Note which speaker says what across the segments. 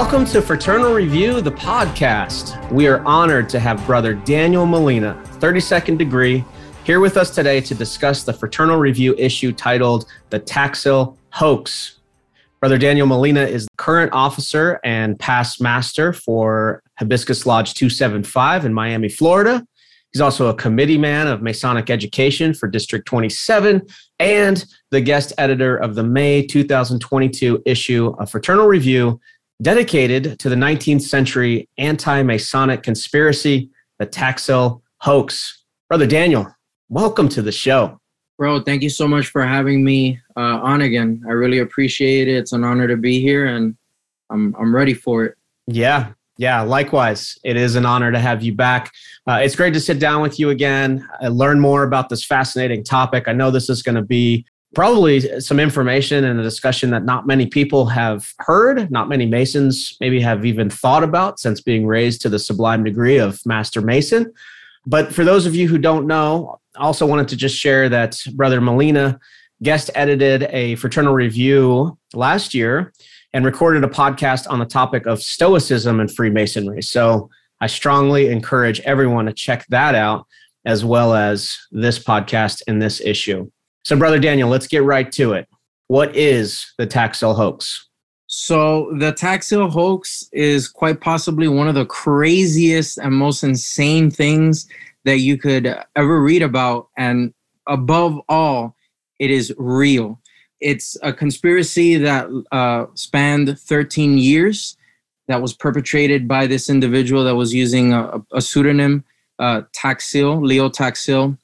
Speaker 1: Welcome to Fraternal Review, the podcast. We are honored to have Brother Daniel Molina, 32nd degree, here with us today to discuss the Fraternal Review issue titled The Taxil Hoax. Brother Daniel Molina is the current officer and past master for Hibiscus Lodge 275 in Miami, Florida. He's also a committee man of Masonic Education for District 27 and the guest editor of the May 2022 issue of Fraternal Review dedicated to the 19th century anti Masonic conspiracy, the Taxil hoax. Brother Daniel, welcome to the show.
Speaker 2: Bro, thank you so much for having me uh, on again. I really appreciate it. It's an honor to be here and I'm, I'm ready for it.
Speaker 1: Yeah, yeah, likewise. It is an honor to have you back. Uh, it's great to sit down with you again, and learn more about this fascinating topic. I know this is going to be probably some information and a discussion that not many people have heard, not many Masons maybe have even thought about since being raised to the sublime degree of Master Mason. But for those of you who don't know, I also wanted to just share that Brother Molina guest edited a fraternal review last year and recorded a podcast on the topic of Stoicism and Freemasonry. So I strongly encourage everyone to check that out as well as this podcast and this issue. So, Brother Daniel, let's get right to it. What is the Taxil hoax?
Speaker 2: So, the Taxil hoax is quite possibly one of the craziest and most insane things that you could ever read about. And above all, it is real. It's a conspiracy that uh, spanned 13 years that was perpetrated by this individual that was using a, a pseudonym, uh, Taxil, Leo Taxil.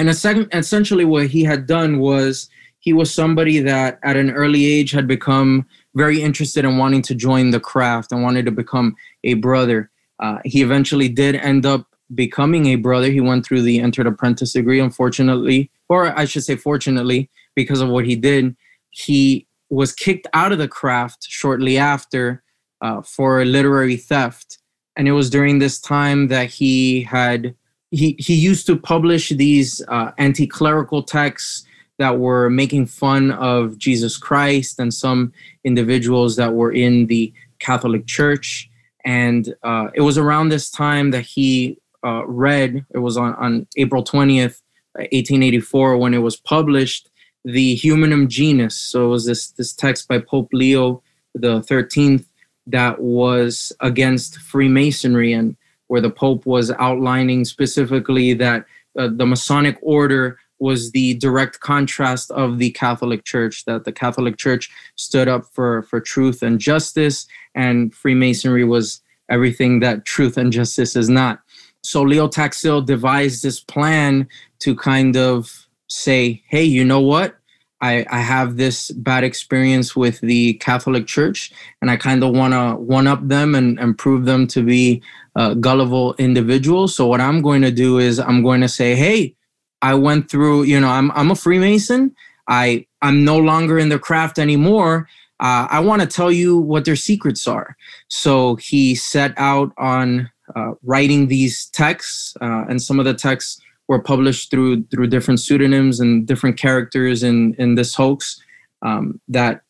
Speaker 2: And essentially, what he had done was he was somebody that at an early age had become very interested in wanting to join the craft and wanted to become a brother. Uh, he eventually did end up becoming a brother. He went through the entered apprentice degree, unfortunately, or I should say, fortunately, because of what he did. He was kicked out of the craft shortly after uh, for literary theft. And it was during this time that he had he he used to publish these uh, anti-clerical texts that were making fun of Jesus Christ and some individuals that were in the Catholic Church. And uh, it was around this time that he uh, read, it was on, on April 20th, 1884, when it was published, the Humanum Genus. So it was this, this text by Pope Leo the 13th that was against Freemasonry. And where the Pope was outlining specifically that uh, the Masonic order was the direct contrast of the Catholic Church, that the Catholic Church stood up for, for truth and justice, and Freemasonry was everything that truth and justice is not. So Leo Taxil devised this plan to kind of say, hey, you know what? I, I have this bad experience with the Catholic Church, and I kind of want to one up them and, and prove them to be uh, gullible individuals. So what I'm going to do is I'm going to say, hey, I went through, you know, I'm I'm a Freemason. I I'm no longer in the craft anymore. Uh, I want to tell you what their secrets are. So he set out on uh, writing these texts, uh, and some of the texts were published through through different pseudonyms and different characters in in this hoax um, that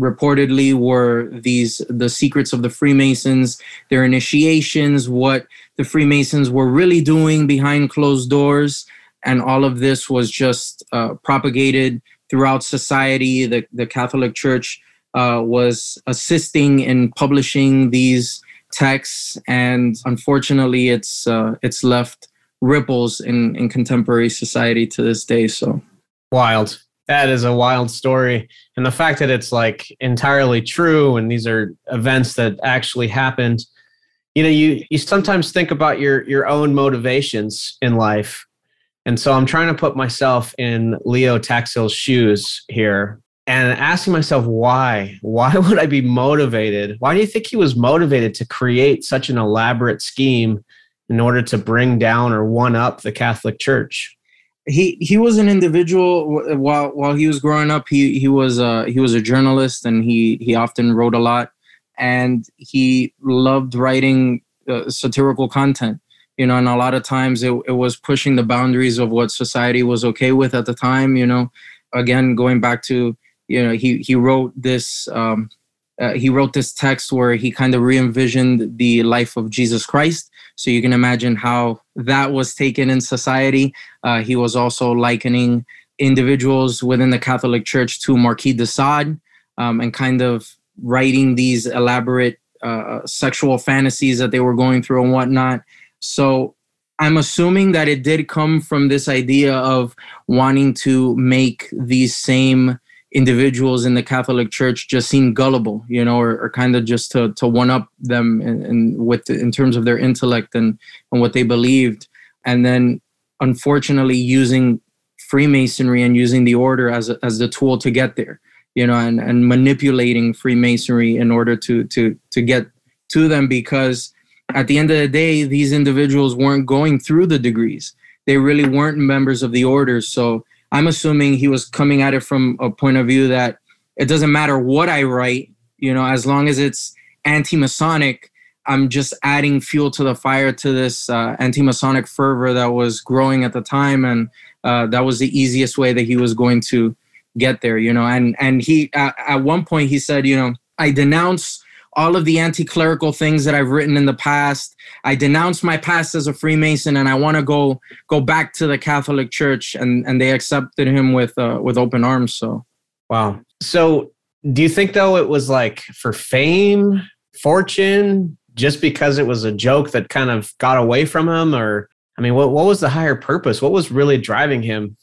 Speaker 2: reportedly were these the secrets of the freemasons their initiations what the freemasons were really doing behind closed doors. And all of this was just uh, propagated throughout society. The, the catholic church uh, was assisting in publishing these texts. And unfortunately it's uh, it's left ripples in in contemporary society to this day so.
Speaker 1: Wild. That is a wild story. And the fact that it's like entirely true and these are events that actually happened you know you you sometimes think about your your own motivations in life. And so i'm trying to put myself in leo taxil's shoes here and asking myself why why would i be motivated? Why do you think he was motivated to create such an elaborate scheme in order to bring down or one up the Catholic Church?
Speaker 2: He he was an individual while while he was growing up. He he was uh, he was a journalist and he he often wrote a lot, and he loved writing uh, satirical content. You know, and a lot of times it, it was pushing the boundaries of what society was okay with at the time. You know, again going back to you know he he wrote this um, uh, he wrote this text where he kind of re-envisioned the life of Jesus Christ. So you can imagine how that was taken in society. Uh, he was also likening individuals within the Catholic Church to Marquis de Sade um, and kind of writing these elaborate uh, sexual fantasies that they were going through and whatnot. So I'm assuming that it did come from this idea of wanting to make these same individuals in the Catholic Church just seem gullible, you know, or, or kind of just to to one up them and, with in terms of their intellect and and what they believed, and then unfortunately using Freemasonry and using the order as a, as the tool to get there, you know, and and manipulating Freemasonry in order to to to get to them because at the end of the day, these individuals weren't going through the degrees. They really weren't members of the orders. So I'm assuming he was coming at it from a point of view that it doesn't matter what I write, you know, as long as it's anti-Masonic, I'm just adding fuel to the fire to this uh, anti-Masonic fervor that was growing at the time, and uh, that was the easiest way that he was going to get there, you know. And and he uh, at one point he said, you know, I denounce all of the anti-clerical things that I've written in the past. I denounce my past as a Freemason, and I want to go go back to the Catholic Church, and and they accepted him with uh, with open arms. So,
Speaker 1: wow. So, do you think though it was like for fame, fortune, just because it was a joke that kind of got away from him, or I mean, what what was the higher purpose? What was really driving him?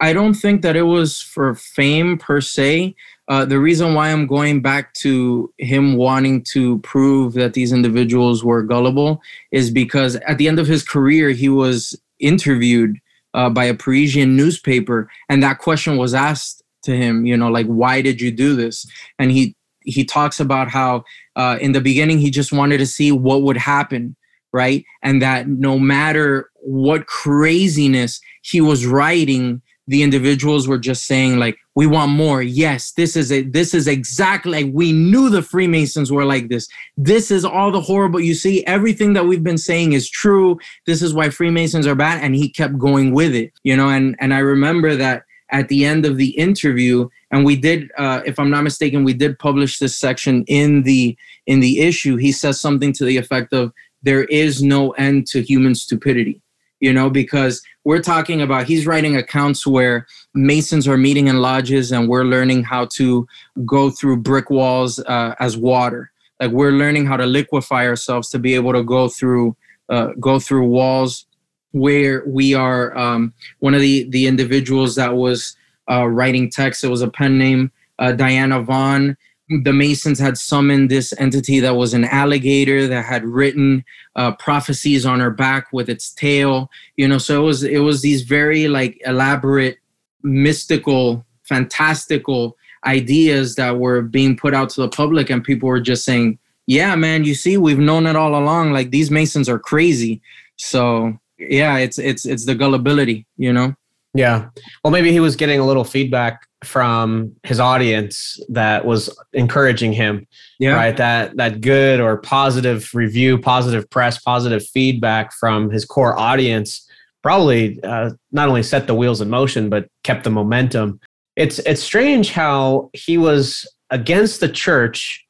Speaker 2: I don't think that it was for fame per se. Uh, the reason why I'm going back to him wanting to prove that these individuals were gullible is because at the end of his career, he was interviewed uh, by a Parisian newspaper, and that question was asked to him. You know, like, why did you do this? And he he talks about how uh, in the beginning he just wanted to see what would happen, right? And that no matter what craziness he was writing, the individuals were just saying like we want more. Yes this is it this is exactly like we knew the freemasons were like this. This is all the horrible you see everything that we've been saying is true. This is why freemasons are bad. And he kept going with it you know? And and i remember that at the end of the interview and we did uh, if i'm not mistaken we did publish this section in the in the issue. He says something to the effect of there is no end to human stupidity you know, because we're talking about he's writing accounts where Masons are meeting in lodges and we're learning how to go through brick walls uh, as water. Like we're learning how to liquefy ourselves to be able to go through uh, go through walls where we are. Um, one of the the individuals that was uh, writing text, it was a pen name, uh, Diana Vaughan the Masons had summoned this entity that was an alligator that had written uh, prophecies on her back with its tail. You know, so it was it was these very like elaborate, mystical, fantastical ideas that were being put out to the public, and people were just saying, "Yeah, man, you see, we've known it all along. Like these Masons are crazy." So yeah, it's it's it's the gullibility, you know.
Speaker 1: Yeah. Well, maybe he was getting a little feedback from his audience that was encouraging him. Yeah. Right. That that good or positive review, positive press, positive feedback from his core audience probably uh, not only set the wheels in motion but kept the momentum. It's it's strange how he was against the church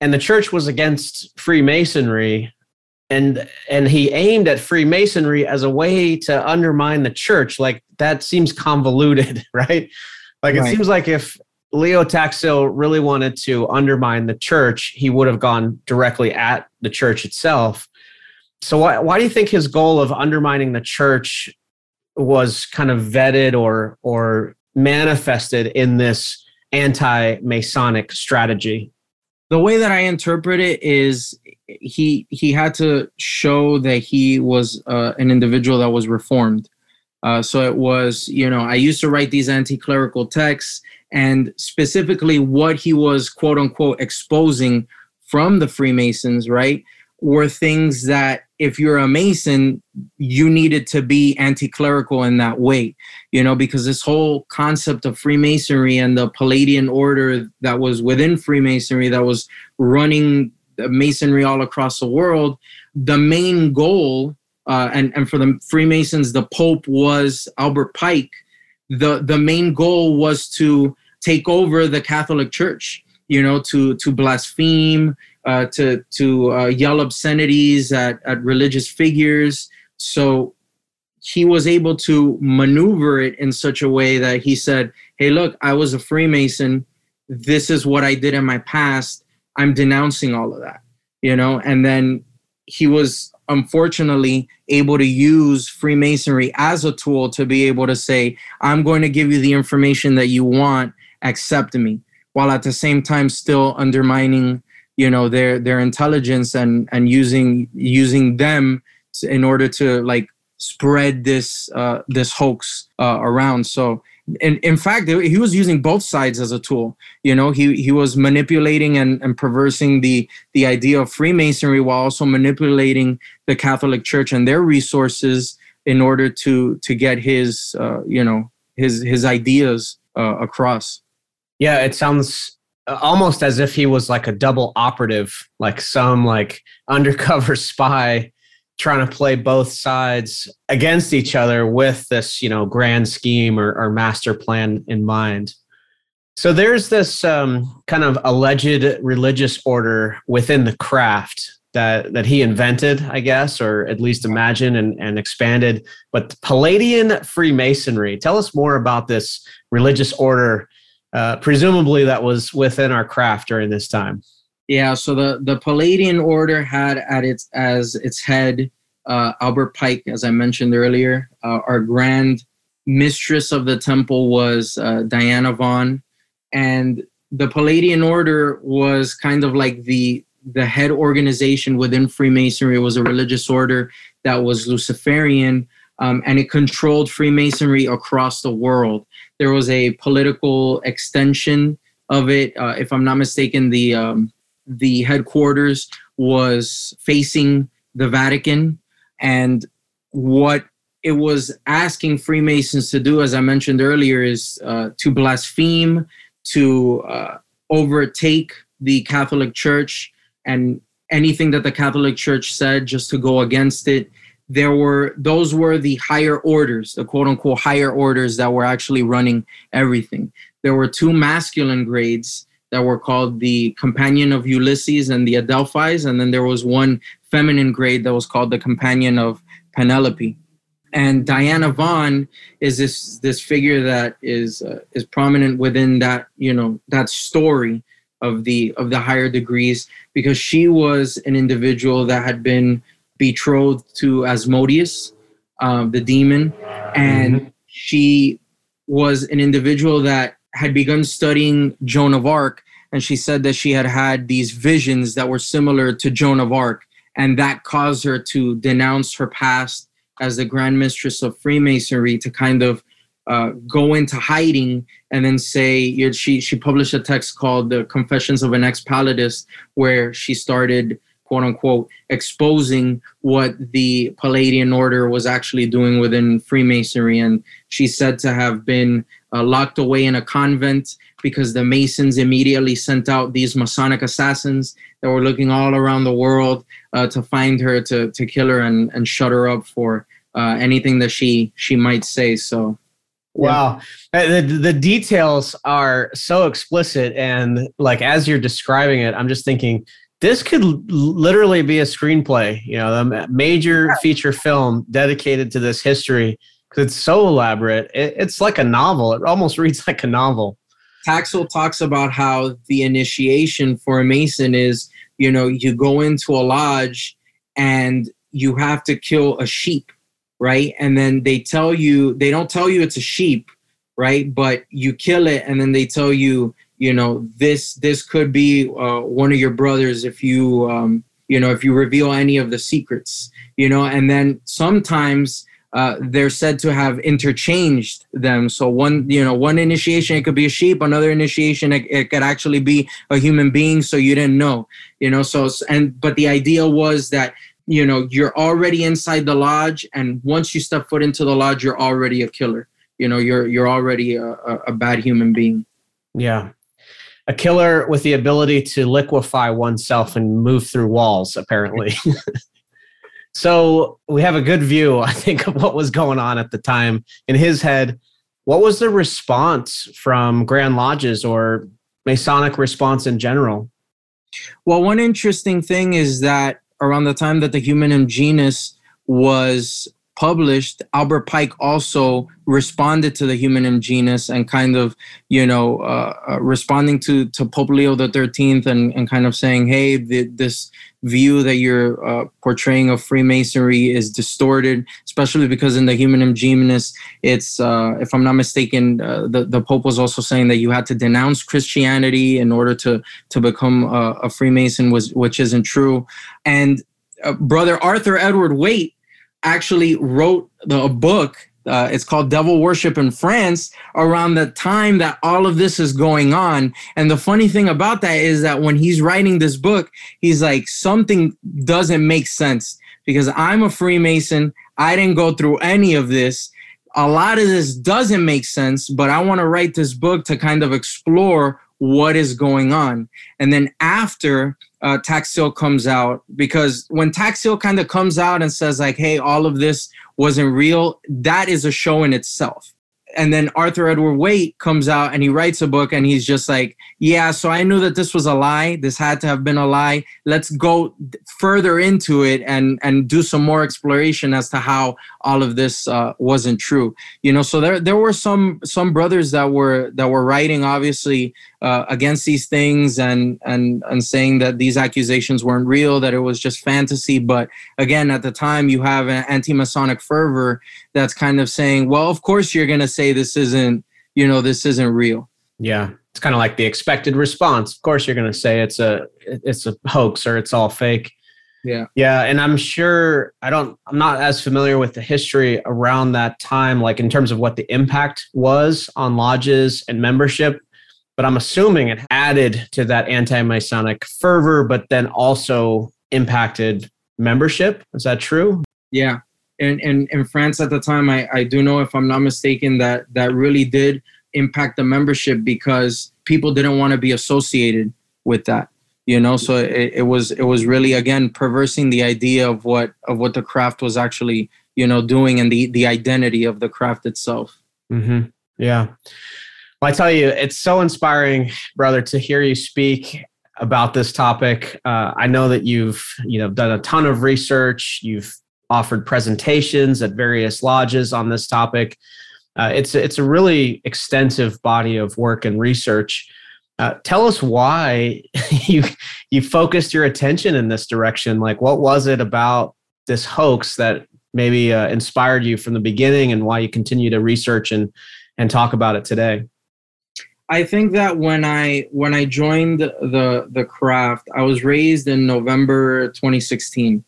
Speaker 1: and the church was against Freemasonry and and he aimed at freemasonry as a way to undermine the church. Like that seems convoluted right? Like right. it seems like if leo taxil really wanted to undermine the church he would have gone directly at the church itself. So why, why do you think his goal of undermining the church was kind of vetted or or manifested in this anti-masonic strategy
Speaker 2: the way that I interpret it is he he had to show that he was uh, an individual that was reformed. Uh, so it was, you know, I used to write these anti-clerical texts, and specifically what he was quote unquote exposing from the Freemasons, right, were things that if you're a Mason, you needed to be anti clerical in that way, you know, because this whole concept of Freemasonry and the Palladian order that was within Freemasonry that was running Masonry all across the world, the main goal, uh, and, and for the Freemasons, the Pope was Albert Pike. The, the main goal was to take over the Catholic Church you know, to to blaspheme, uh, to to uh, yell obscenities at at religious figures. So he was able to maneuver it in such a way that he said, "Hey, look, I was a Freemason. This is what I did in my past. I'm denouncing all of that." You know, and then he was unfortunately able to use Freemasonry as a tool to be able to say, I'm going to give you the information that you want, accept me, while at the same time still undermining, you know, their their intelligence and and using using them in order to like spread this uh, this hoax uh, around. So in, in fact, he was using both sides as a tool. You know, he, he was manipulating and, and perversing the, the idea of Freemasonry while also manipulating the Catholic Church and their resources in order to to get his uh, you know his his ideas uh, across.
Speaker 1: Yeah, it sounds almost as if he was like a double operative, like some like undercover spy trying to play both sides against each other with this, you know, grand scheme or, or master plan in mind. So there's this um, kind of alleged religious order within the craft that that he invented, I guess, or at least imagined and, and expanded. But Palladian Freemasonry. Tell us more about this religious order, uh, presumably that was within our craft during this time.
Speaker 2: Yeah, so the the Palladian order had at its as its head uh, Albert Pike, as I mentioned earlier. Uh, our grand mistress of the temple was uh, Diana Vaughan, and the Palladian order was kind of like the the head organization within Freemasonry. It was a religious order that was Luciferian, um, and it controlled Freemasonry across the world. There was a political extension of it. Uh, if I'm not mistaken, the um, the headquarters was facing the Vatican, and what it was asking Freemasons to do, as I mentioned earlier, is uh, to blaspheme, to uh, overtake the Catholic Church, and anything that the Catholic Church said, just to go against it. There were those were the higher orders, the quote unquote higher orders that were actually running everything. There were two masculine grades that were called the Companion of Ulysses and the Adelphis, and then there was one feminine grade that was called the Companion of Penelope. And Diana Vaughan is this this figure that is uh, is prominent within that you know that story of the of the higher degrees because she was an individual that had been betrothed to Asmodeus, uh, the demon, and mm-hmm. she was an individual that had begun studying Joan of Arc, and she said that she had had these visions that were similar to Joan of Arc, and that caused her to denounce her past as the Grand Mistress of Freemasonry to kind of uh, go into hiding and then say she she published a text called the Confessions of an ex-Palladist where she started quote unquote exposing what the Palladian order was actually doing within Freemasonry. And she's said to have been uh, locked away in a convent because the Masons immediately sent out these Masonic assassins that were looking all around the world uh, to find her, to, to kill her, and, and shut her up for uh, anything that she she might say. So.
Speaker 1: Wow, uh, the, the details are so explicit, and like as you're describing it, I'm just thinking, this could literally be a screenplay, you know, a major feature film dedicated to this history because it's so elaborate. It, it's like a novel. It almost reads like a novel.
Speaker 2: Taxil talks about how the initiation for a Mason is, you know, you go into a lodge and you have to kill a sheep, right? And then they tell you, they don't tell you it's a sheep, right? But you kill it and then they tell you, you know this this could be uh, one of your brothers if you um, you know if you reveal any of the secrets you know and then sometimes uh, they're said to have interchanged them. So one you know one initiation it could be a sheep another initiation it, it could actually be a human being so you didn't know you know so and but the idea was that you know you're already inside the lodge and once you step foot into the lodge you're already a killer. You know you're you're already a, a bad human being.
Speaker 1: Yeah a killer with the ability to liquefy oneself and move through walls, apparently. so we have a good view, I think, of what was going on at the time in his head. What was the response from Grand Lodges or Masonic response in general?
Speaker 2: Well, one interesting thing is that around the time that the Humanum Genus was published, Albert Pike also responded to the Humanum Genus and kind of, you know, uh, uh, responding to to Pope Leo the Thirteenth and and kind of saying, hey, the, this view that you're uh, portraying of Freemasonry is distorted, especially because in the Humanum Genus, it's, uh, if I'm not mistaken, uh, the the Pope was also saying that you had to denounce Christianity in order to to become a, a Freemason, was which isn't true, and uh, brother Arthur Edward Waite actually wrote the, a book. Uh, it's called Devil Worship in France around the time that all of this is going on. And the funny thing about that is that when he's writing this book, he's like, something doesn't make sense because I'm a Freemason. I didn't go through any of this. A lot of this doesn't make sense, but I want to write this book to kind of explore what is going on. And then after uh, Taxil comes out, because when Taxil kind of comes out and says, like, hey, all of this wasn't real, that is a show in itself and then Arthur Edward Waite comes out and he writes a book and he's just like, yeah, so I knew that this was a lie. This had to have been a lie. Let's go further into it and and do some more exploration as to how all of this uh, wasn't true. You know, so there there were some some brothers that were that were writing obviously uh, against these things and and and saying that these accusations weren't real, that it was just fantasy. But again, at the time, you have an anti-Masonic fervor that's kind of saying, well, of course you're going to say this isn't, you know, this isn't real.
Speaker 1: Yeah, it's kind of like the expected response. Of course, you're going to say it's a it's a hoax or it's all fake.
Speaker 2: Yeah.
Speaker 1: Yeah. And I'm sure I don't, I'm not as familiar with the history around that time, like in terms of what the impact was on lodges and membership but I'm assuming it added to that anti Masonic fervor, but then also impacted membership. Is that true?
Speaker 2: Yeah. And in, in France at the time, I, I do know, if I'm not mistaken, that that really did impact the membership because people didn't want to be associated with that you know so it, it was it was really again perversing the idea of what of what the craft was actually you know doing and the the identity of the craft itself
Speaker 1: mm-hmm. yeah well, I tell you, it's so inspiring, brother, to hear you speak about this topic. Uh, I know that you've you know done a ton of research. You've offered presentations at various lodges on this topic. Uh, it's it's a really extensive body of work and research. Uh, tell us why you you focused your attention in this direction. Like, what was it about this hoax that maybe uh, inspired you from the beginning, and why you continue to research and and talk about it today?
Speaker 2: I think that when I when I joined the the craft, I was raised in November 2016.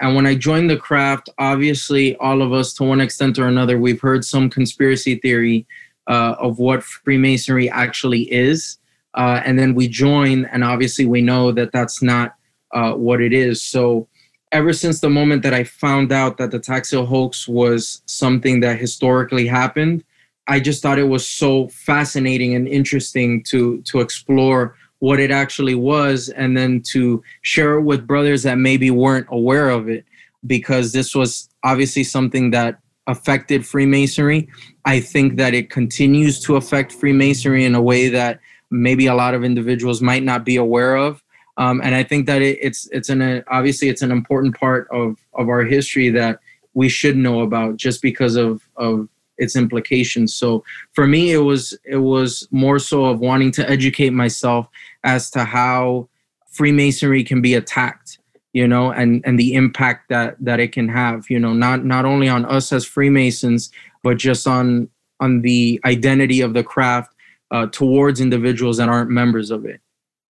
Speaker 2: And when I joined the craft, obviously all of us to one extent or another, we've heard some conspiracy theory uh, of what Freemasonry actually is. Uh, and then we join, and obviously we know that that's not uh, what it is. So ever since the moment that I found out that the Taxil hoax was something that historically happened, I just thought it was so fascinating and interesting to to explore what it actually was and then to share it with brothers that maybe weren't aware of it because this was obviously something that affected Freemasonry. I think that it continues to affect Freemasonry in a way that maybe a lot of individuals might not be aware of. Um, and I think that it, it's it's an obviously it's an important part of of our history that we should know about just because of of its implications. So for me, it was it was more so of wanting to educate myself as to how Freemasonry can be attacked, you know, and and the impact that that it can have, you know, not not only on us as Freemasons, but just on on the identity of the craft uh, towards individuals that aren't members of it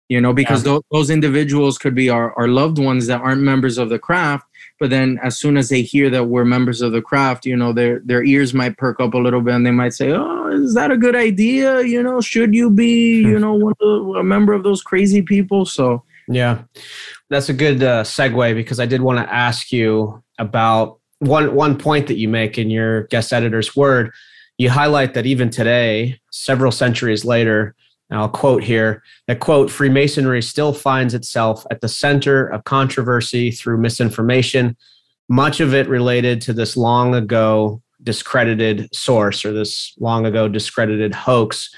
Speaker 2: you know because yeah. those, those individuals could be our, our loved ones that aren't members of the craft but then as soon as they hear that we're members of the craft you know their their ears might perk up a little bit and they might say oh is that a good idea? You know should you be you know one of, a member of those crazy people? So
Speaker 1: yeah. That's a good uh, segue because i did want to ask you about one one point that you make in your guest editor's word. You highlight that even today several centuries later and I'll quote here that quote, Freemasonry still finds itself at the center of controversy through misinformation, much of it related to this long ago discredited source or this long ago discredited hoax.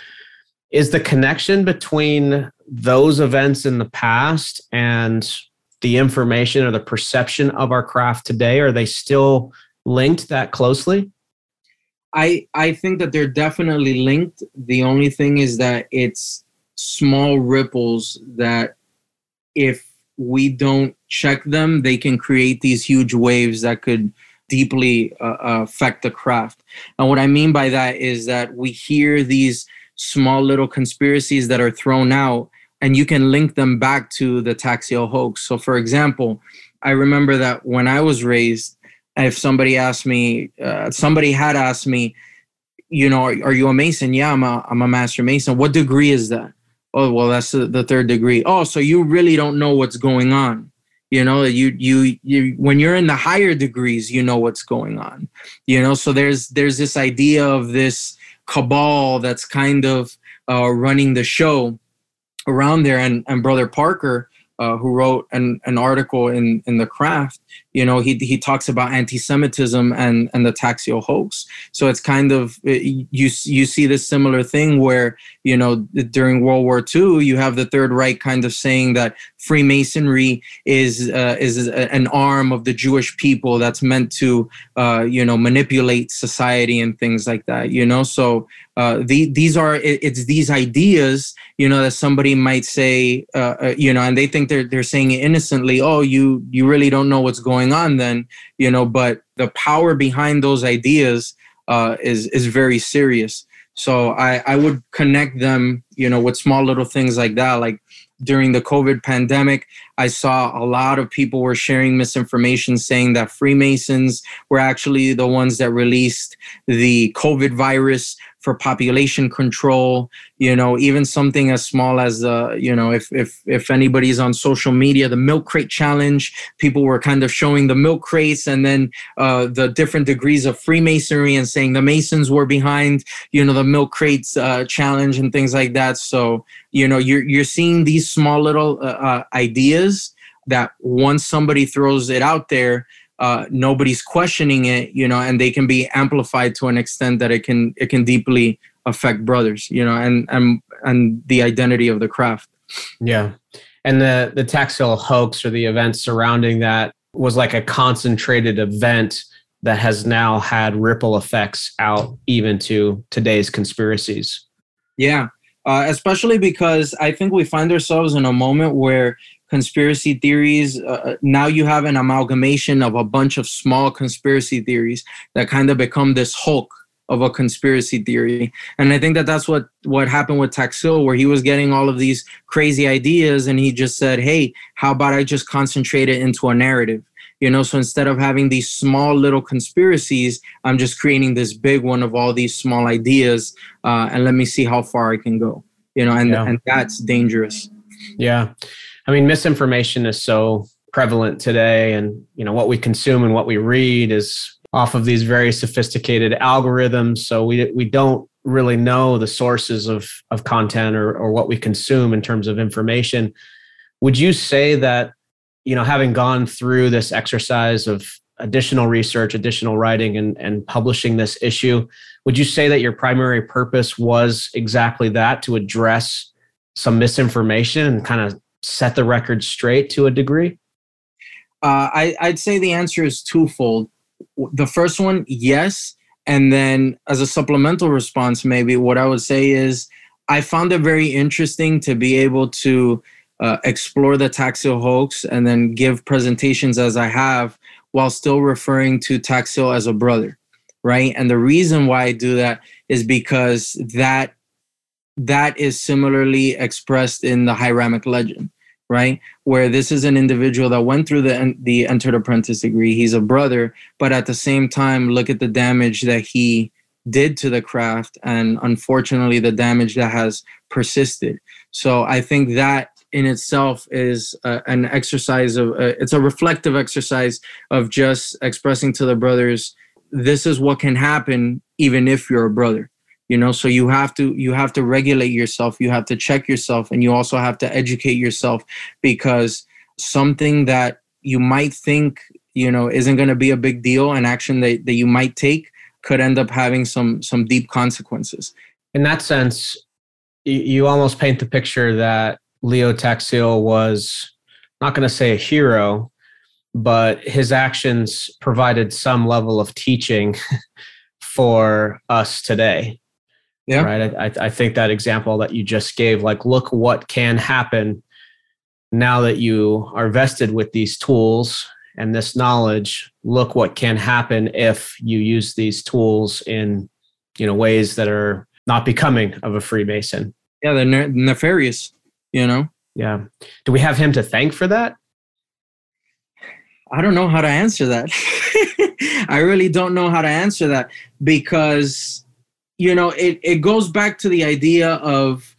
Speaker 1: is the connection between those events in the past and the information or the perception of our craft today are they still linked that closely
Speaker 2: i i think that they're definitely linked the only thing is that it's small ripples that if we don't check them they can create these huge waves that could deeply uh, affect the craft and what i mean by that is that we hear these small little conspiracies that are thrown out and you can link them back to the Taxil hoax. So, for example, I remember that when I was raised, if somebody asked me, uh, somebody had asked me, you know, are, are, you a Mason? Yeah, I'm a, I'm a Master Mason. What degree is that? Oh, well, that's the, the third degree. Oh, so you really don't know what's going on. You know, you you you when you're in the higher degrees, you know what's going on. You know, so there's there's this idea of this cabal that's kind of uh, running the show around there and, and brother parker uh, who wrote an, an article in, in the craft you know he, he talks about anti-semitism and, and the taxil hoax. So it's kind of you you see this similar thing where you know during world war ii you have the third reich kind of saying that freemasonry is uh, is an arm of the jewish people that's meant to uh, you know manipulate society and things like that you know? So uh, the, these are it, it's these ideas you know that somebody might say uh, uh, you know and they think they're they're saying it innocently oh you you really don't know what's going on then you know but the power behind those ideas uh, is is very serious. So I I would connect them you know with small little things like that. Like during the COVID pandemic, I saw a lot of people were sharing misinformation saying that Freemasons were actually the ones that released the COVID virus for population control you know even something as small as uh, you know if if if anybody's on social media the milk crate challenge people were kind of showing the milk crates and then uh, the different degrees of freemasonry and saying the masons were behind you know the milk crates uh, challenge and things like that. So you know you're you're seeing these small little uh, uh, ideas that once somebody throws it out there uh, nobody's questioning it, you know, and they can be amplified to an extent that it can it can deeply affect brothers, you know, and and and the identity of the craft.
Speaker 1: Yeah, and the the Taxil hoax or the events surrounding that was like a concentrated event that has now had ripple effects out even to today's conspiracies.
Speaker 2: Yeah, uh, especially because I think we find ourselves in a moment where conspiracy theories. Uh, uh, now you have an amalgamation of a bunch of small conspiracy theories that kind of become this hulk of a conspiracy theory. And I think that that's what what happened with Taxil, where he was getting all of these crazy ideas, and he just said, "Hey, how about I just concentrate it into a narrative?" You know, so instead of having these small little conspiracies, I'm just creating this big one of all these small ideas, uh, and let me see how far I can go. You know, and yeah. and that's dangerous.
Speaker 1: Yeah. I mean, misinformation is so prevalent today, and you know what we consume and what we read is off of these very sophisticated algorithms. So we we don't really know the sources of of content or or what we consume in terms of information. Would you say that you know having gone through this exercise of additional research, additional writing, and and publishing this issue, would you say that your primary purpose was exactly that to address some misinformation and kind of set the record straight to a degree?
Speaker 2: Uh, I, I'd say the answer is twofold. The first one, yes. And then, as a supplemental response, maybe what I would say is I found it very interesting to be able to uh, explore the taxil hoax and then give presentations as I have while still referring to taxil as a brother, right? And the reason why I do that is because that that is similarly expressed in the Hiramic legend, right? Where this is an individual that went through the the entered apprentice degree. He's a brother, but at the same time, look at the damage that he did to the craft, and unfortunately, the damage that has persisted. So I think that in itself is uh, an exercise of uh, it's a reflective exercise of just expressing to the brothers this is what can happen even if you're a brother you know so you have to you have to regulate yourself you have to check yourself and you also have to educate yourself because something that you might think you know isn't going to be a big deal an action that, that you might take could end up having some some deep consequences
Speaker 1: in that sense you almost paint the picture that Leo Taxil was not going to say a hero, but his actions provided some level of teaching for us today. Yeah. Right. I, I think that example that you just gave, like, look what can happen now that you are vested with these tools and this knowledge. Look what can happen if you use these tools in, you know, ways that are not becoming of a Freemason.
Speaker 2: Yeah, they're ne- nefarious. You know.
Speaker 1: Yeah. Do we have him to thank for that?
Speaker 2: I don't know how to answer that. I really don't know how to answer that because you know it, it goes back to the idea of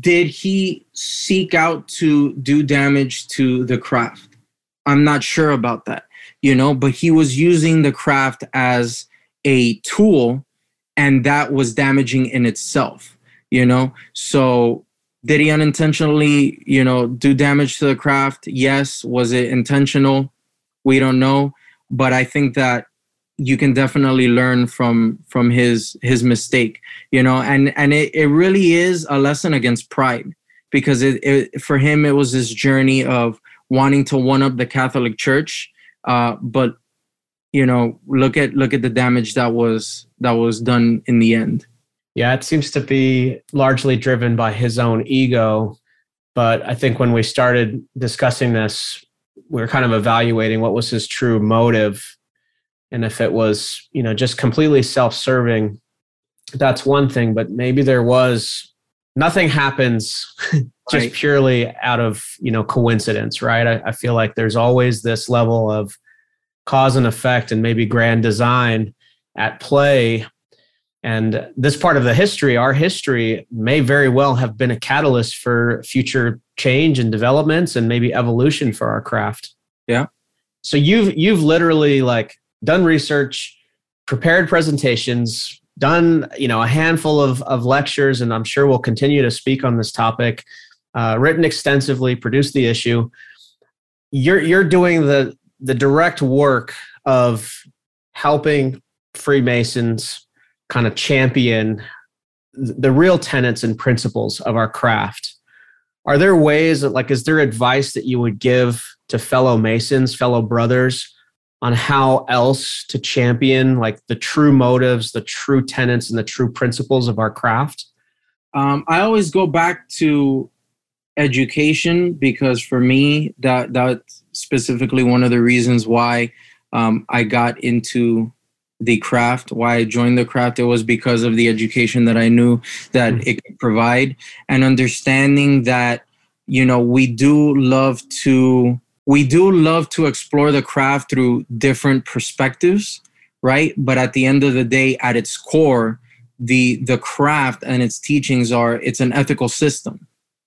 Speaker 2: did he seek out to do damage to the craft? I'm not sure about that you know but he was using the craft as a tool and that was damaging in itself you know? So did he unintentionally you know do damage to the craft? Yes. Was it intentional? We don't know. But i think that you can definitely learn from from his his mistake you know and and it, it really is a lesson against pride because it, it for him it was this journey of wanting to one up the catholic church uh but you know look at look at the damage that was that was done in the end.
Speaker 1: Yeah it seems to be largely driven by his own ego but i think when we started discussing this we're kind of evaluating what was his true motive and if it was you know just completely self-serving that's one thing but maybe there was nothing happens just right. purely out of you know coincidence right? I, I, feel like there's always this level of cause and effect and maybe grand design at play. And this part of the history our history may very well have been a catalyst for future change and developments and maybe evolution for our craft.
Speaker 2: Yeah.
Speaker 1: So you've you've literally like done research, prepared presentations, done you know a handful of, of lectures, and I'm sure we'll continue to speak on this topic. Uh, written extensively, produced the issue. You're you're doing the the direct work of helping Freemasons kind of champion the real tenets and principles of our craft. Are there ways that, like, is there advice that you would give to fellow Masons, fellow brothers, on how else to champion like the true motives, the true tenets, and the true principles of our craft?
Speaker 2: Um, I always go back to education because for me, that that's specifically one of the reasons why um, I got into the craft. Why I joined the craft, it was because of the education that I knew that mm-hmm. it could provide, and understanding that you know we do love to we do love to explore the craft through different perspectives right? But at the end of the day at its core the the craft and its teachings are it's an ethical system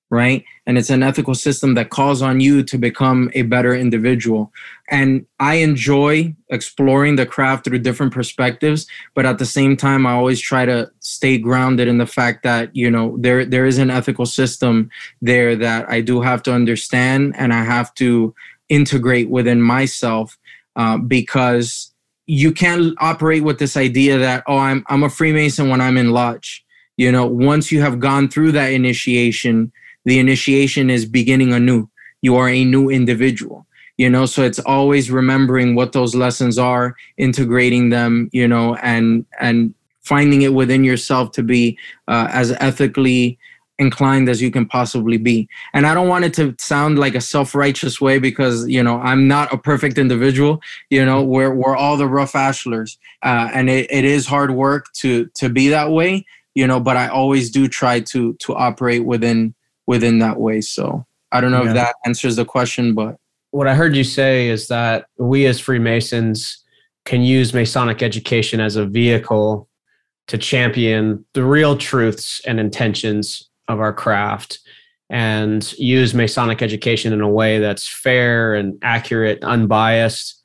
Speaker 2: right and it's an ethical system that calls on you to become a better individual and i enjoy exploring the craft through different perspectives but at the same time i always try to stay grounded in the fact that you know there there is an ethical system there that i do have to understand and i have to integrate within myself uh, because you can't operate with this idea that oh I'm I'm a Freemason when I'm in lodge. You know, once you have gone through that initiation, the initiation is beginning anew. You are a new individual. You know, so it's always remembering what those lessons are, integrating them. You know, and and finding it within yourself to be uh, as ethically inclined as you can possibly be. And I don't want it to sound like a self-righteous way because, you know, I'm not a perfect individual. You know, we're, we're all the rough ashlars. Uh, and it, it is hard work to, to be that way, you know, but I always do try to, to operate within, within that way. So I don't know yeah. if that answers the question, but.
Speaker 1: What I heard you say is that we as Freemasons can use Masonic education as a vehicle to champion the real truths and intentions of our craft and use Masonic education in a way that's fair and accurate, unbiased,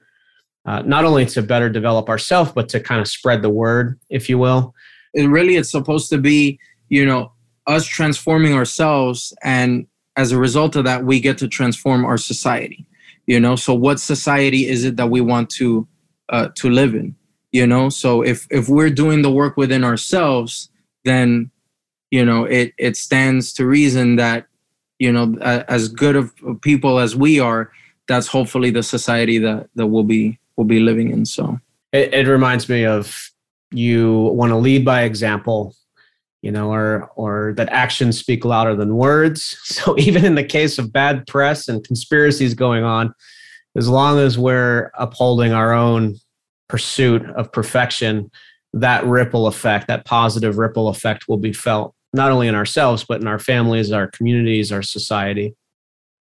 Speaker 1: uh, not only to better develop ourselves, but to kind of spread the word, if you will.
Speaker 2: And really, it's supposed to be, you know, us transforming ourselves. And as a result of that, we get to transform our society, you know? So, what society is it that we want to? Uh, to live in you know so if if we're doing the work within ourselves then you know it it stands to reason that you know as good of people as we are that's hopefully the society that that we'll be we'll be living in so
Speaker 1: it, it reminds me of you want to lead by example you know or or that actions speak louder than words. So even in the case of bad press and conspiracies going on as long as we're upholding our own pursuit of perfection that ripple effect that positive ripple effect will be felt not only in ourselves but in our families our communities our society.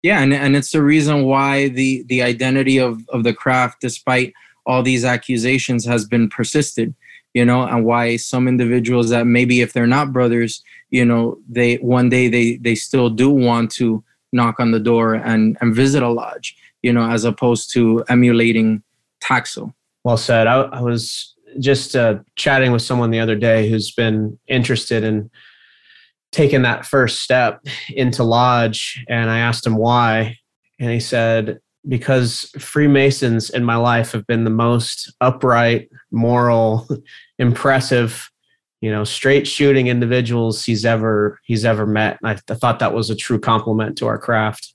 Speaker 2: Yeah and, and it's the reason why the the identity of of the craft despite all these accusations has been persisted you know and why some individuals that maybe if they're not brothers you know they one day they they still do want to knock on the door and and visit a lodge you know as opposed to emulating Taxil.
Speaker 1: Well said. I, I was just uh, chatting with someone the other day who's been interested in taking that first step into lodge and i asked him why and he said because freemasons in my life have been the most upright moral impressive you know straight shooting individuals he's ever he's ever met. I, I thought that was a true compliment to our craft.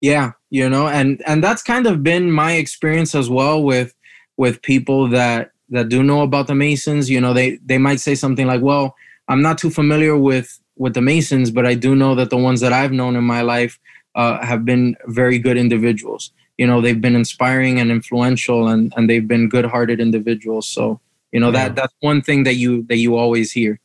Speaker 2: Yeah you know and and that's kind of been my experience as well with with people that that do know about the masons. You know they they might say something like well i'm not too familiar with with the Masons, but I do know that the ones that I've known in my life uh, have been very good individuals. You know, they've been inspiring and influential, and and they've been good-hearted individuals. So you know yeah. that that's one thing that you that you always hear.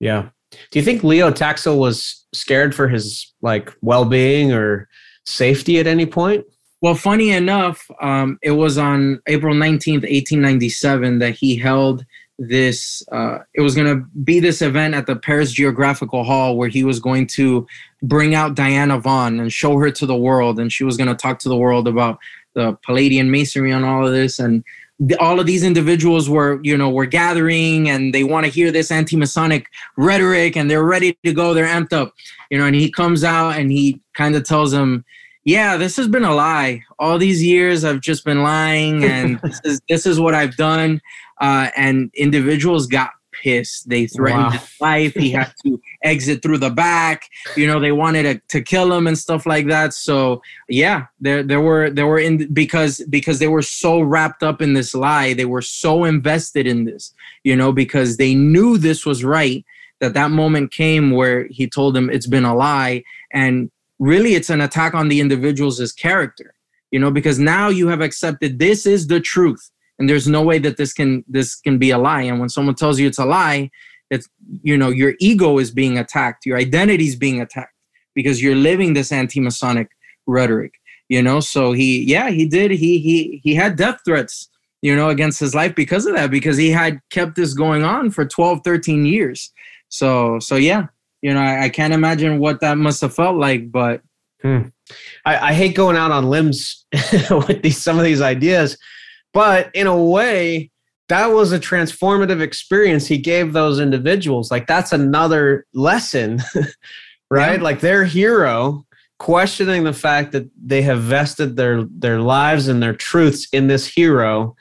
Speaker 1: Yeah. Do you think Leo Taxil was scared for his like well-being or safety at any point?
Speaker 2: Well, funny enough, um, it was on April 19th, 1897, that he held this uh, it was going to be this event at the paris geographical hall where he was going to bring out diana vaughan and show her to the world. And she was going to talk to the world about the palladian masonry and all of this. And the, all of these individuals were you know were gathering and they want to hear this anti-masonic rhetoric and they're ready to go they're amped up. You know and he comes out and he kind of tells them yeah this has been a lie. All these years i've just been lying and this is this is what i've done uh, and individuals got pissed. They threatened wow. his life. He had to exit through the back. You know, they wanted to, to kill him and stuff like that. So yeah, there there were there were in because because they were so wrapped up in this lie. They were so invested in this. You know, because they knew this was right. That that moment came where he told them it's been a lie, and really it's an attack on the individual's character. You know, because now you have accepted this is the truth and there's no way that this can this can be a lie. And when someone tells you it's a lie it's you know your ego is being attacked your identity is being attacked because you're living this anti-masonic rhetoric you know? So he yeah he did. He he he had death threats you know against his life because of that because he had kept this going on for 12 13 years. So so yeah you know i, I can't imagine what that must have felt like but
Speaker 1: hmm. I, I hate going out on limbs with these some of these ideas but in a way, that was a transformative experience he gave those individuals. Like that's another lesson, right? Yeah. Like their hero questioning the fact that they have vested their their lives and their truths in this hero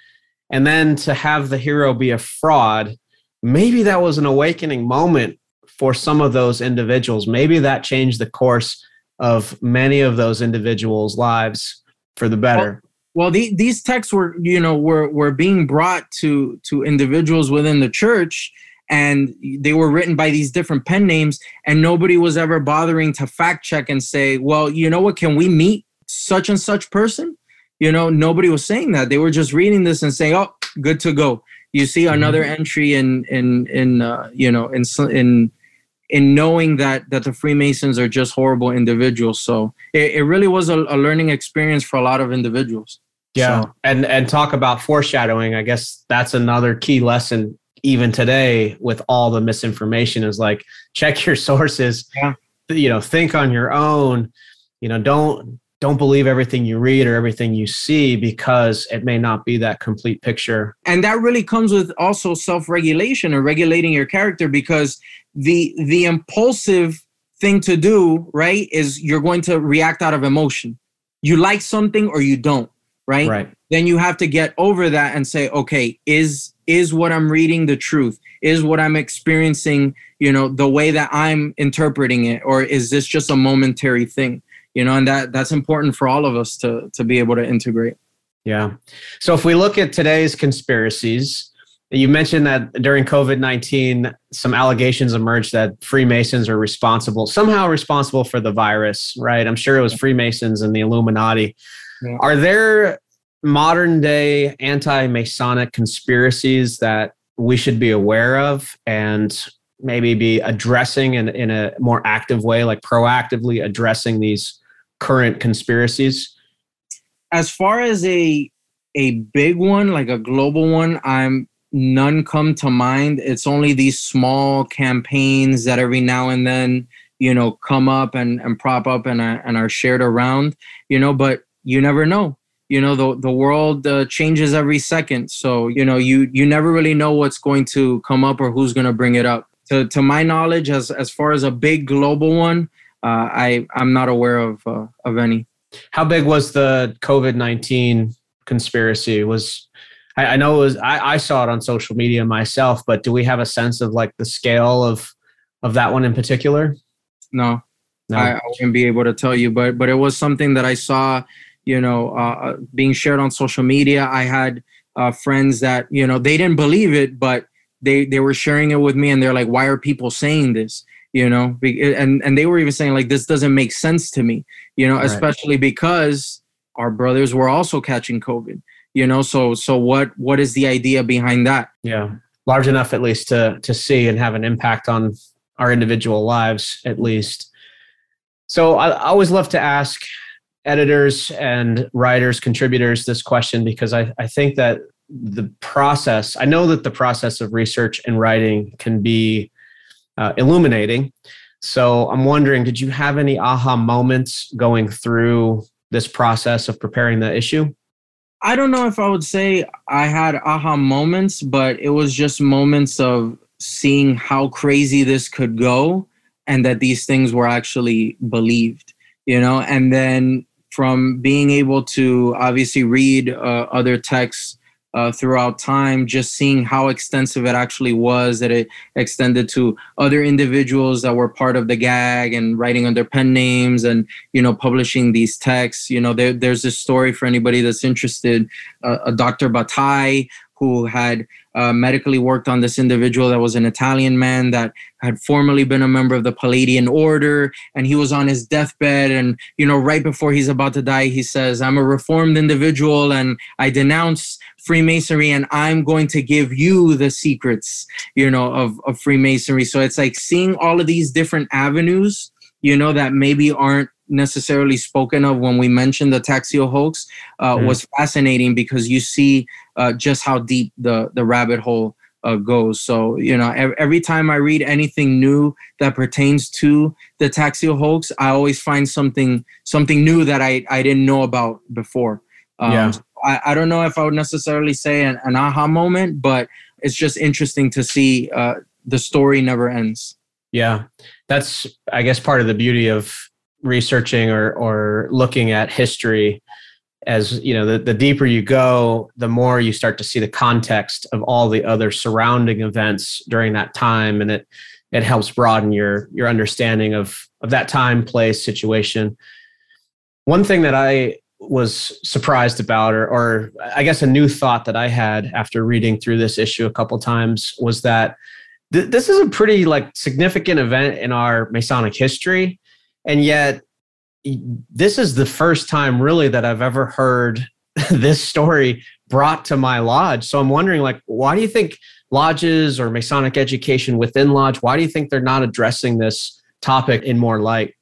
Speaker 1: and then to have the hero be a fraud maybe that was an awakening moment for some of those individuals maybe that changed the course of many of those individuals lives for the better
Speaker 2: well the, these texts were you know were were being brought to to individuals within the church and they were written by these different pen names and nobody was ever bothering to fact check and say well you know what? Can we meet such and such person? You know nobody was saying that. They were just reading this and saying oh good to go. You see another mm-hmm. entry in in in uh, you know in in in knowing that that the freemasons are just horrible individuals. So it, it really was a, a learning experience for a lot of individuals
Speaker 1: yeah. So. And and talk about foreshadowing. I guess that's another key lesson even today with all the misinformation is like check your sources. Yeah. You know, think on your own. You know, don't don't believe everything you read or everything you see because it may not be that complete picture.
Speaker 2: And that really comes with also self-regulation or regulating your character because the the impulsive thing to do, right, is you're going to react out of emotion. You like something or you don't right?
Speaker 1: Right.
Speaker 2: Then you have to get over that and say, okay, is is what I'm reading the truth? Is what I'm experiencing, you know, the way that I'm interpreting it, or is this just a momentary thing? You know, and that that's important for all of us to to be able to integrate.
Speaker 1: Yeah. So if we look at today's conspiracies, you mentioned that during COVID 19, some allegations emerged that Freemasons are responsible, somehow responsible for the virus, right? I'm sure it was Freemasons and the Illuminati. Yeah. Are there modern day anti Masonic conspiracies that we should be aware of and maybe be addressing in, in a more active way, like proactively addressing these current conspiracies?
Speaker 2: As far as a a big one, like a global one, I'm none come to mind. It's only these small campaigns that every now and then, you know, come up and, and prop up and, are, and are shared around, you know, but you never know. You know, the, the world uh, changes every second. So, you know, you, you never really know what's going to come up or who's going to bring it up. To, to my knowledge, as, as far as a big global one, uh, I, I'm not aware of, uh, of any.
Speaker 1: How big was the COVID 19 conspiracy? Was I, I know it was I, I saw it on social media myself, but do we have a sense of like the scale of of that one in particular?
Speaker 2: No, no. I, I wouldn't be able to tell you, but but it was something that I saw, you know, uh, uh, being shared on social media. I had uh, friends that you know they didn't believe it, but they they were sharing it with me, and they're like, "Why are people saying this?" You know, and and they were even saying like, "This doesn't make sense to me," you know, right. especially because our brothers were also catching COVID you know so so what what is the idea behind that
Speaker 1: yeah large enough at least to to see and have an impact on our individual lives at least so i, I always love to ask editors and writers contributors this question because i, I think that the process i know that the process of research and writing can be uh, illuminating. So i'm wondering did you have any aha moments going through this process of preparing the issue?
Speaker 2: I don't know if I would say I had aha moments, but it was just moments of seeing how crazy this could go and that these things were actually believed, you know, and then from being able to obviously read uh, other texts uh, throughout time, just seeing how extensive it actually was, that it extended to other individuals that were part of the gag and writing under pen names and, you know, publishing these texts. You know, there, there's this story for anybody that's interested. Uh, a Dr. Bataille, who had uh, medically worked on this individual that was an Italian man that had formerly been a member of the Palladian Order, and he was on his deathbed. And you know, right before he's about to die, he says, "I'm a reformed individual, and I denounce Freemasonry, and I'm going to give you the secrets, you know, of of Freemasonry." So it's like seeing all of these different avenues, you know, that maybe aren't necessarily spoken of when we mentioned the Taxil hoax uh, mm. was fascinating because you see uh, just how deep the the rabbit hole uh, goes. So you know, every, every, time I read anything new that pertains to the Taxil hoax, I always find something something new that I I didn't know about before. Um, yeah. I, I don't know if I would necessarily say an, an aha moment, but it's just interesting to see uh, the story never ends.
Speaker 1: Yeah, that's I guess part of the beauty of researching or or looking at history as you know the, the deeper you go the more you start to see the context of all the other surrounding events during that time. And it it helps broaden your your understanding of of that time place situation. One thing that i was surprised about or or i guess a new thought that i had after reading through this issue a couple times was that th- this is a pretty like significant event in our masonic history and yet this is the first time really that I've ever heard this story brought to my lodge. So I'm wondering, like, why do you think lodges or Masonic education within lodge, why do you think they're not addressing this topic in more light?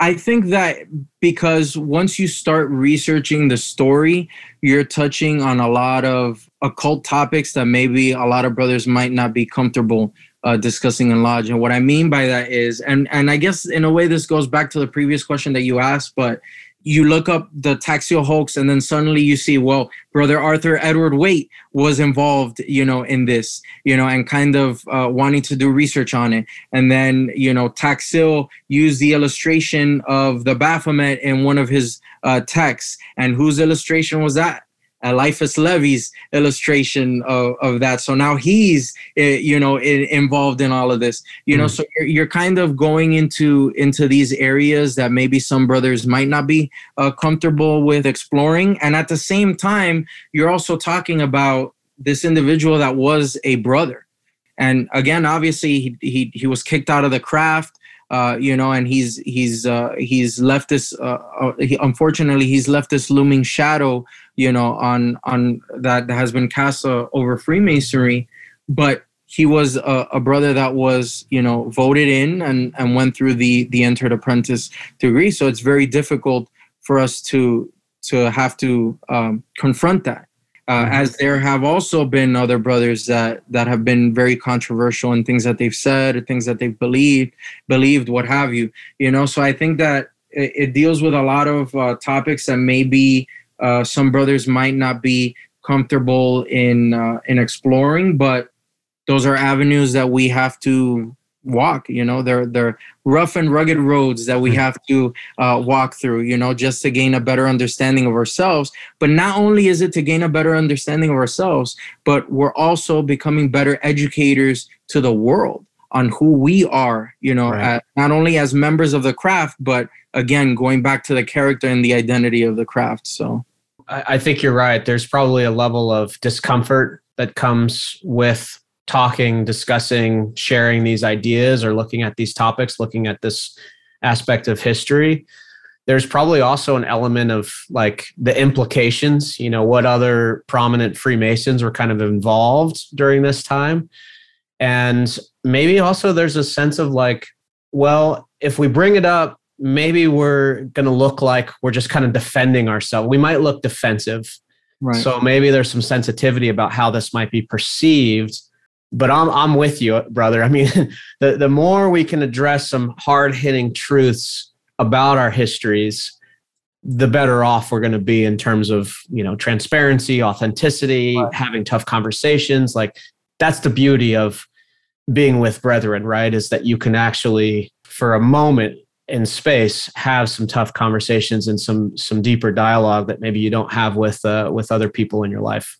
Speaker 2: I think that because once you start researching the story, you're touching on a lot of occult topics that maybe a lot of brothers might not be comfortable uh, discussing in lodge. And what I mean by that is, and and I guess in a way this goes back to the previous question that you asked, but you look up the Taxil hoax and then suddenly you see, well, brother Arthur Edward Waite was involved, you know, in this, you know, and kind of uh, wanting to do research on it. And then, you know, Taxil used the illustration of the Baphomet in one of his uh, texts. And whose illustration was that? Eliphas Levi's illustration of, of that. So now he's, uh, you know, involved in all of this. You mm. know, so you're, you're, kind of going into into these areas that maybe some brothers might not be uh, comfortable with exploring, and at the same time, you're also talking about this individual that was a brother. And again, obviously, he he, he was kicked out of the craft. Uh, you know, and he's he's uh, he's left this. Uh, uh, he, unfortunately, he's left this looming shadow, you know, on on that, has been cast uh, over Freemasonry. But he was a, a, brother that was, you know, voted in and and went through the the entered apprentice degree. So it's very difficult for us to to have to um, confront that uh, mm-hmm. as there have also been other brothers that that have been very controversial in things that they've said or things that they've believed believed what have you you know so i think that it, it deals with a lot of uh, topics that maybe uh, some brothers might not be comfortable in uh, in exploring but those are avenues that we have to walk you know they're they're rough and rugged roads that we hmm. have to uh, walk through you know just to gain a better understanding of ourselves but not only is it to gain a better understanding of ourselves but we're also becoming better educators to the world on who we are you know right. not only as members of the craft but again going back to the character and the identity of the craft so
Speaker 1: I think you're right. There's probably a level of discomfort that comes with talking, discussing, sharing these ideas or looking at these topics, looking at this aspect of history, there's probably also an element of like the implications, you know, what other prominent Freemasons were kind of involved during this time. And maybe also there's a sense of like, well, if we bring it up, maybe we're going to look like we're just kind of defending ourselves. We might look defensive. Right. So maybe there's some sensitivity about how this might be perceived but I'm I'm with you, brother. I mean, the the more we can address some hard hitting truths about our histories, the better off we're going to be in terms of you know transparency, authenticity, right. having tough conversations. Like that's the beauty of being with brethren, right? Is that you can actually, for a moment in space, have some tough conversations and some some deeper dialogue that maybe you don't have with uh, with other people in your life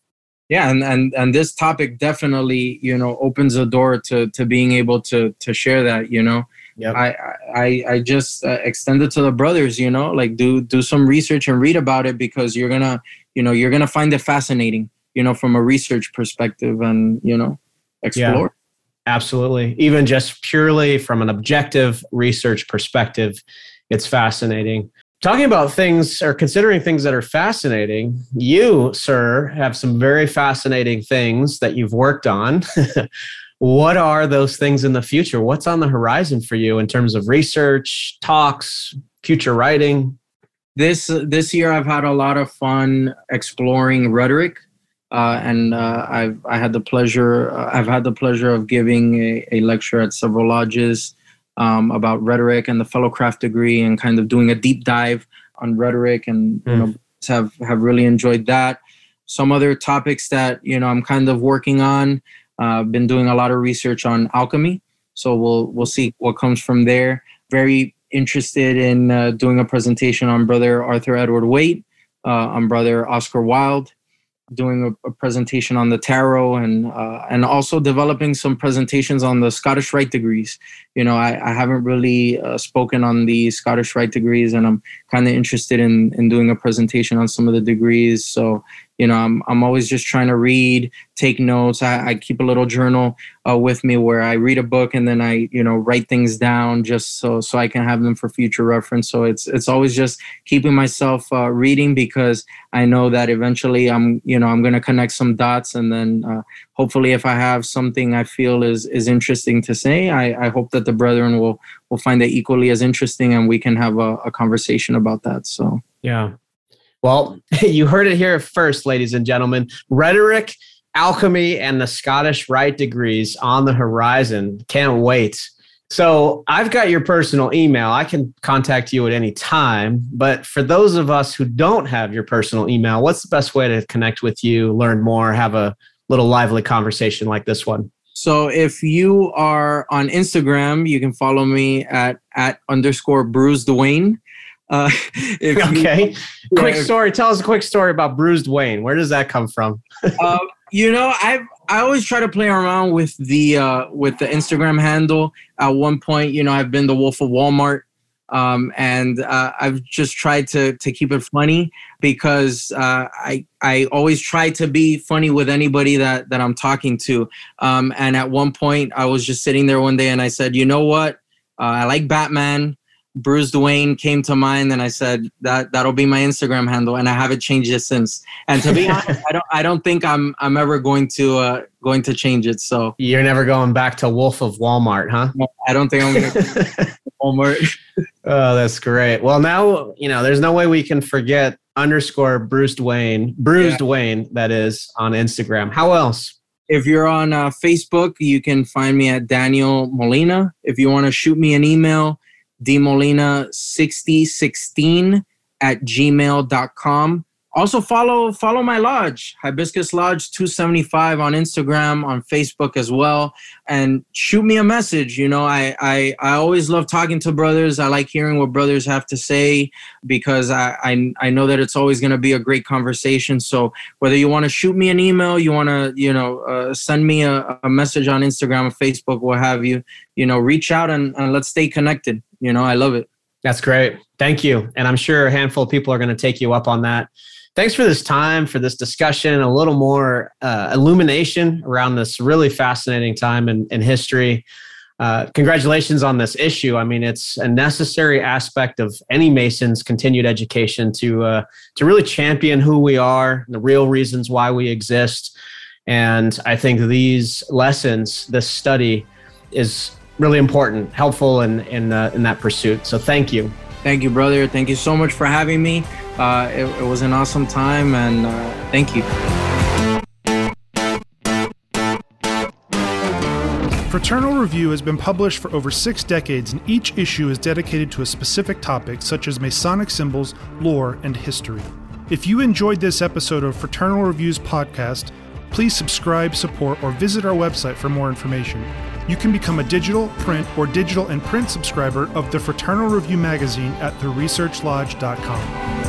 Speaker 2: yeah and and and this topic definitely you know opens the door to to being able to to share that you know? Yep. i i i just uh, it to the brothers you know? Like do do some research and read about it because you're gonna you know you're gonna find it fascinating you know from a research perspective and you know explore. Yeah,
Speaker 1: absolutely. Even just purely from an objective research perspective it's fascinating Talking about things or considering things that are fascinating, you, sir, have some very fascinating things that you've worked on. what are those things in the future? What's on the horizon for you in terms of research, talks, future writing?
Speaker 2: This this year, I've had a lot of fun exploring rhetoric, uh, and uh, I've I had the pleasure uh, I've had the pleasure of giving a, a lecture at several lodges um, about rhetoric and the fellowcraft degree and kind of doing a deep dive on rhetoric and mm. you know have have really enjoyed that. Some other topics that you know i'm kind of working on uh, been doing a lot of research on alchemy. So we'll we'll see what comes from there. Very interested in uh, doing a presentation on brother arthur edward waite uh, on brother oscar wilde doing a, a, presentation on the tarot and uh, and also developing some presentations on the Scottish Rite degrees. You know, I, I haven't really uh, spoken on the Scottish Rite degrees, and I'm kind of interested in in doing a presentation on some of the degrees. So you know i'm, I'm always just trying to read take notes. I, I keep a little journal uh, with me where i read a book and then i you know write things down just so so i can have them for future reference. So it's it's always just keeping myself uh, reading because i know that eventually i'm you know i'm going to connect some dots and then uh, hopefully if i have something i feel is is interesting to say i i hope that the brethren will will find it equally as interesting and we can have a, a conversation about that so.
Speaker 1: Yeah well, you heard it here first, ladies and gentlemen. Rhetoric, alchemy, and the Scottish Rite degrees on the horizon. Can't wait. So I've got your personal email. I can contact you at any time. But for those of us who don't have your personal email, what's the best way to connect with you, learn more, have a little lively conversation like this one?
Speaker 2: So if you are on Instagram, you can follow me at at underscore Bruce Dwayne. Uh,
Speaker 1: okay. You, quick story. Tell us a quick story about Bruised Wayne. Where does that come from?
Speaker 2: uh, you know, I've I always try to play around with the uh, with the Instagram handle. At one point, you know, I've been the Wolf of Walmart, um, and uh, I've just tried to to keep it funny because uh, I I always try to be funny with anybody that that I'm talking to. Um, and at one point, I was just sitting there one day, and I said, you know what? Uh, I like Batman. Bruce Wayne came to mind, and I said that that'll be my Instagram handle, and I haven't changed it since. And to be honest, I don't I don't think I'm I'm ever going to uh, going to change it. So
Speaker 1: you're never going back to Wolf of Walmart, huh?
Speaker 2: I don't think I'm going to Walmart.
Speaker 1: oh, that's great. Well, now you know there's no way we can forget underscore Bruce Wayne, bruised yeah. Wayne, that is on Instagram. How else?
Speaker 2: If you're on uh, Facebook, you can find me at Daniel Molina. If you want to shoot me an email dmolina6016 at gmail.com. Also follow follow my lodge, Hibiscus Lodge 275 on Instagram, on Facebook as well, and shoot me a message. You know, I I, I always love talking to brothers. I like hearing what brothers have to say because I I, I know that it's always going to be a great conversation. So whether you want to shoot me an email, you want to you know uh, send me a, a message on Instagram or Facebook, what have you, you know, reach out and, and let's stay connected. You know, I love it.
Speaker 1: That's great. Thank you. And I'm sure a handful of people are going to take you up on that thanks for this time, for this discussion, a little more uh, illumination around this really fascinating time in, in history. Uh, congratulations on this issue. I mean, it's a necessary aspect of any Mason's continued education to uh, to really champion who we are, the real reasons why we exist, and I think these lessons, this study, is really important, helpful in in uh, in that pursuit. So, thank you.
Speaker 2: Thank you, brother. Thank you so much for having me. Uh, it, it, was an awesome time, and uh, thank you.
Speaker 3: Fraternal Review has been published for over six decades, and each issue is dedicated to a specific topic, such as Masonic symbols, lore, and history. If you enjoyed this episode of Fraternal Review's podcast, please subscribe, support, or visit our website for more information. You can become a digital, print, or digital and print subscriber of the Fraternal Review magazine at theresearchlodge.com.